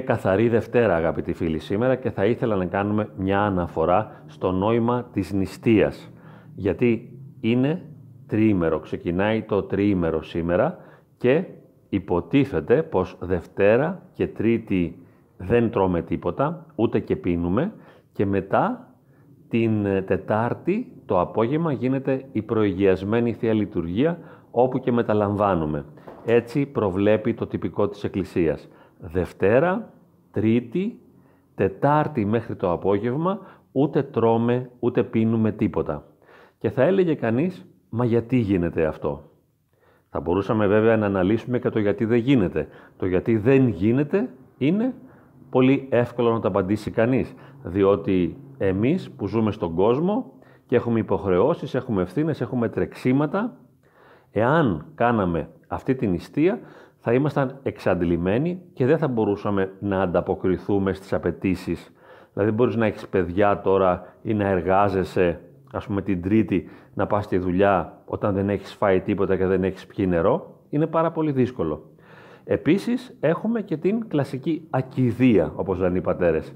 Καθαρή Δευτέρα, αγαπητοί φίλοι, σήμερα και θα ήθελα να κάνουμε μια αναφορά στο νόημα της νηστείας. Γιατί είναι τριήμερο, ξεκινάει το τριήμερο σήμερα και υποτίθεται πως Δευτέρα και Τρίτη δεν τρώμε τίποτα, ούτε και πίνουμε και μετά την Τετάρτη το απόγευμα γίνεται η προηγιασμένη Θεία Λειτουργία όπου και μεταλαμβάνουμε. Έτσι προβλέπει το τυπικό της Εκκλησίας. Δευτέρα, Τρίτη, Τετάρτη μέχρι το απόγευμα ούτε τρώμε ούτε πίνουμε τίποτα. Και θα έλεγε κανείς, μα γιατί γίνεται αυτό; Θα μπορούσαμε βέβαια να αναλύσουμε και το γιατί δεν γίνεται. Το γιατί δεν γίνεται είναι πολύ εύκολο να το απαντήσει κανείς. Διότι εμείς που ζούμε στον κόσμο και έχουμε υποχρεώσεις, έχουμε ευθύνες, έχουμε τρεξίματα, εάν κάναμε αυτή την νηστεία θα ήμασταν εξαντλημένοι και δεν θα μπορούσαμε να ανταποκριθούμε στις απαιτήσεις. Δηλαδή μπορείς να έχεις παιδιά τώρα ή να εργάζεσαι, ας πούμε την τρίτη, να πας στη δουλειά όταν δεν έχεις φάει τίποτα και δεν έχεις πιει νερό. Είναι πάρα πολύ δύσκολο. Επίσης έχουμε και την κλασική ακιδεία, όπως λένε οι πατέρες.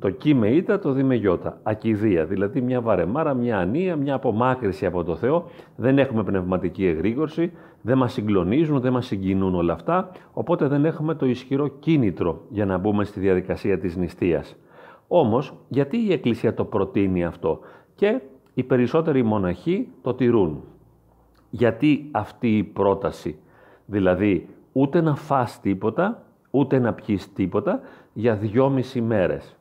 Το κι με ήττα, το δι με γιώτα. Ακιδεία, δηλαδή μια βαρεμάρα, μια ανία, μια απομάκρυση από το Θεό. Δεν έχουμε πνευματική εγρήγορση, δεν μας συγκλονίζουν, δεν μας συγκινούν όλα αυτά, οπότε δεν έχουμε το ισχυρό κίνητρο για να μπούμε στη διαδικασία της νηστείας. Όμως, γιατί η Εκκλησία το προτείνει αυτό και οι περισσότεροι μοναχοί το τηρούν; Γιατί αυτή η πρόταση, δηλαδή ούτε να φας τίποτα, ούτε να πιείς τίποτα για δυόμιση μέρες.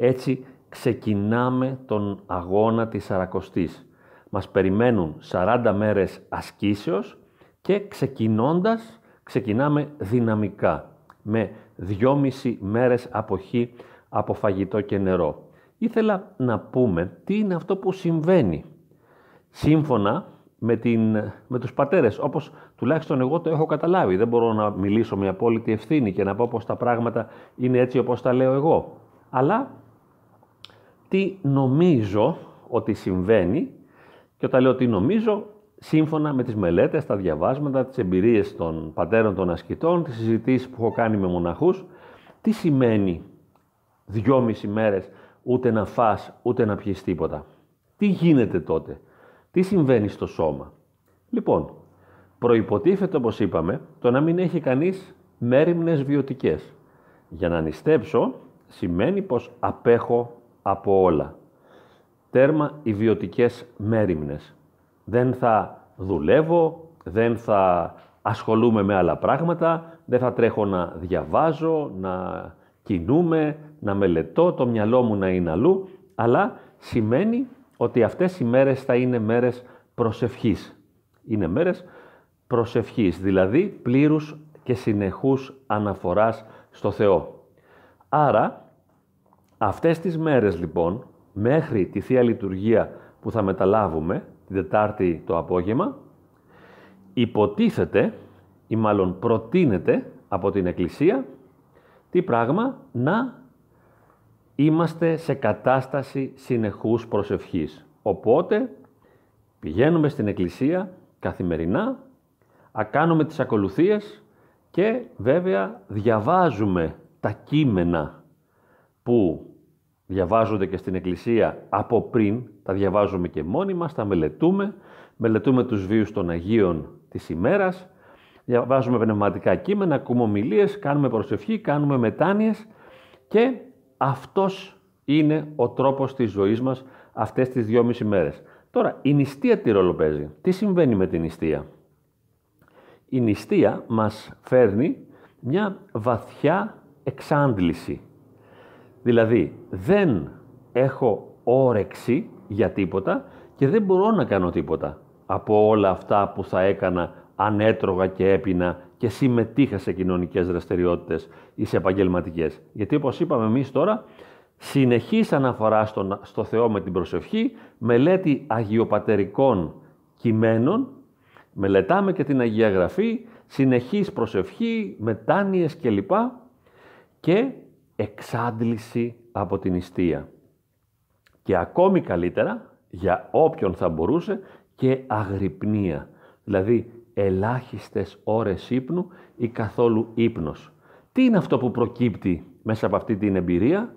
Έτσι ξεκινάμε τον αγώνα της Σαρακοστής. Μας περιμένουν 40 μέρες ασκήσεως και ξεκινώντας, ξεκινάμε δυναμικά, με δυόμιση μέρες αποχή από φαγητό και νερό. Ήθελα να πούμε τι είναι αυτό που συμβαίνει. Σύμφωνα με, την, με τους πατέρες, όπως τουλάχιστον εγώ το έχω καταλάβει. Δεν μπορώ να μιλήσω με απόλυτη ευθύνη και να πω πως τα πράγματα είναι έτσι όπως τα λέω εγώ. Αλλά τι νομίζω ότι συμβαίνει και όταν λέω τι νομίζω, σύμφωνα με τις μελέτες, τα διαβάσματα, τις εμπειρίες των πατέρων των ασκητών, τις συζητήσεις που έχω κάνει με μοναχούς, τι σημαίνει δυόμιση μέρες ούτε να φας, ούτε να πιείς τίποτα. Τι γίνεται τότε, τι συμβαίνει στο σώμα; Λοιπόν, προϋποτίθεται όπως είπαμε το να μην έχει κανείς μέρημνες βιωτικές. Για να νηστέψω σημαίνει πως απέχω από όλα. Τέρμα οι βιωτικές μέρημνες. Δεν θα δουλεύω, δεν θα ασχολούμαι με άλλα πράγματα, δεν θα τρέχω να διαβάζω, να κινούμε, να μελετώ, το μυαλό μου να είναι αλλού, αλλά σημαίνει ότι αυτές οι μέρες θα είναι μέρες προσευχής. Είναι μέρες προσευχής, δηλαδή πλήρους και συνεχούς αναφοράς στο Θεό. Άρα, αυτές τις μέρες λοιπόν, μέχρι τη Θεία Λειτουργία που θα μεταλάβουμε, την Τετάρτη το απόγευμα, υποτίθεται ή μάλλον προτείνεται από την Εκκλησία τι πράγμα; Να είμαστε σε κατάσταση συνεχούς προσευχής. Οπότε πηγαίνουμε στην Εκκλησία καθημερινά, ακάνουμε τις ακολουθίες και βέβαια διαβάζουμε τα κείμενα που διαβάζονται και στην Εκκλησία από πριν, τα διαβάζουμε και μόνοι μας, τα μελετούμε, μελετούμε τους βίους των Αγίων της ημέρας, διαβάζουμε πνευματικά κείμενα, ακούμε ομιλίες, κάνουμε προσευχή, κάνουμε μετάνοιες και αυτός είναι ο τρόπος της ζωής μας αυτές τις δυόμιση μέρες. Τώρα, η νηστεία τι ρόλο παίζει; Τι συμβαίνει με την νηστεία; Η νηστεία μας φέρνει μια βαθιά εξάντληση Δηλαδή, δεν έχω όρεξη για τίποτα και δεν μπορώ να κάνω τίποτα από όλα αυτά που θα έκανα αν έτρωγα και έπινα και συμμετείχα σε κοινωνικές δραστηριότητες ή σε επαγγελματικές. Γιατί όπως είπαμε εμείς τώρα, συνεχής αναφορά στο, στο Θεό με την προσευχή, μελέτη αγιοπατερικών κειμένων, μελετάμε και την Αγία Γραφή, συνεχής προσευχή, μετάνοιες κλπ. Και εξάντληση από την νηστεία. Και ακόμη καλύτερα, για όποιον θα μπορούσε, και αγρυπνία, δηλαδή ελάχιστες ώρες ύπνου ή καθόλου ύπνος. Τι είναι αυτό που προκύπτει μέσα από αυτή την εμπειρία;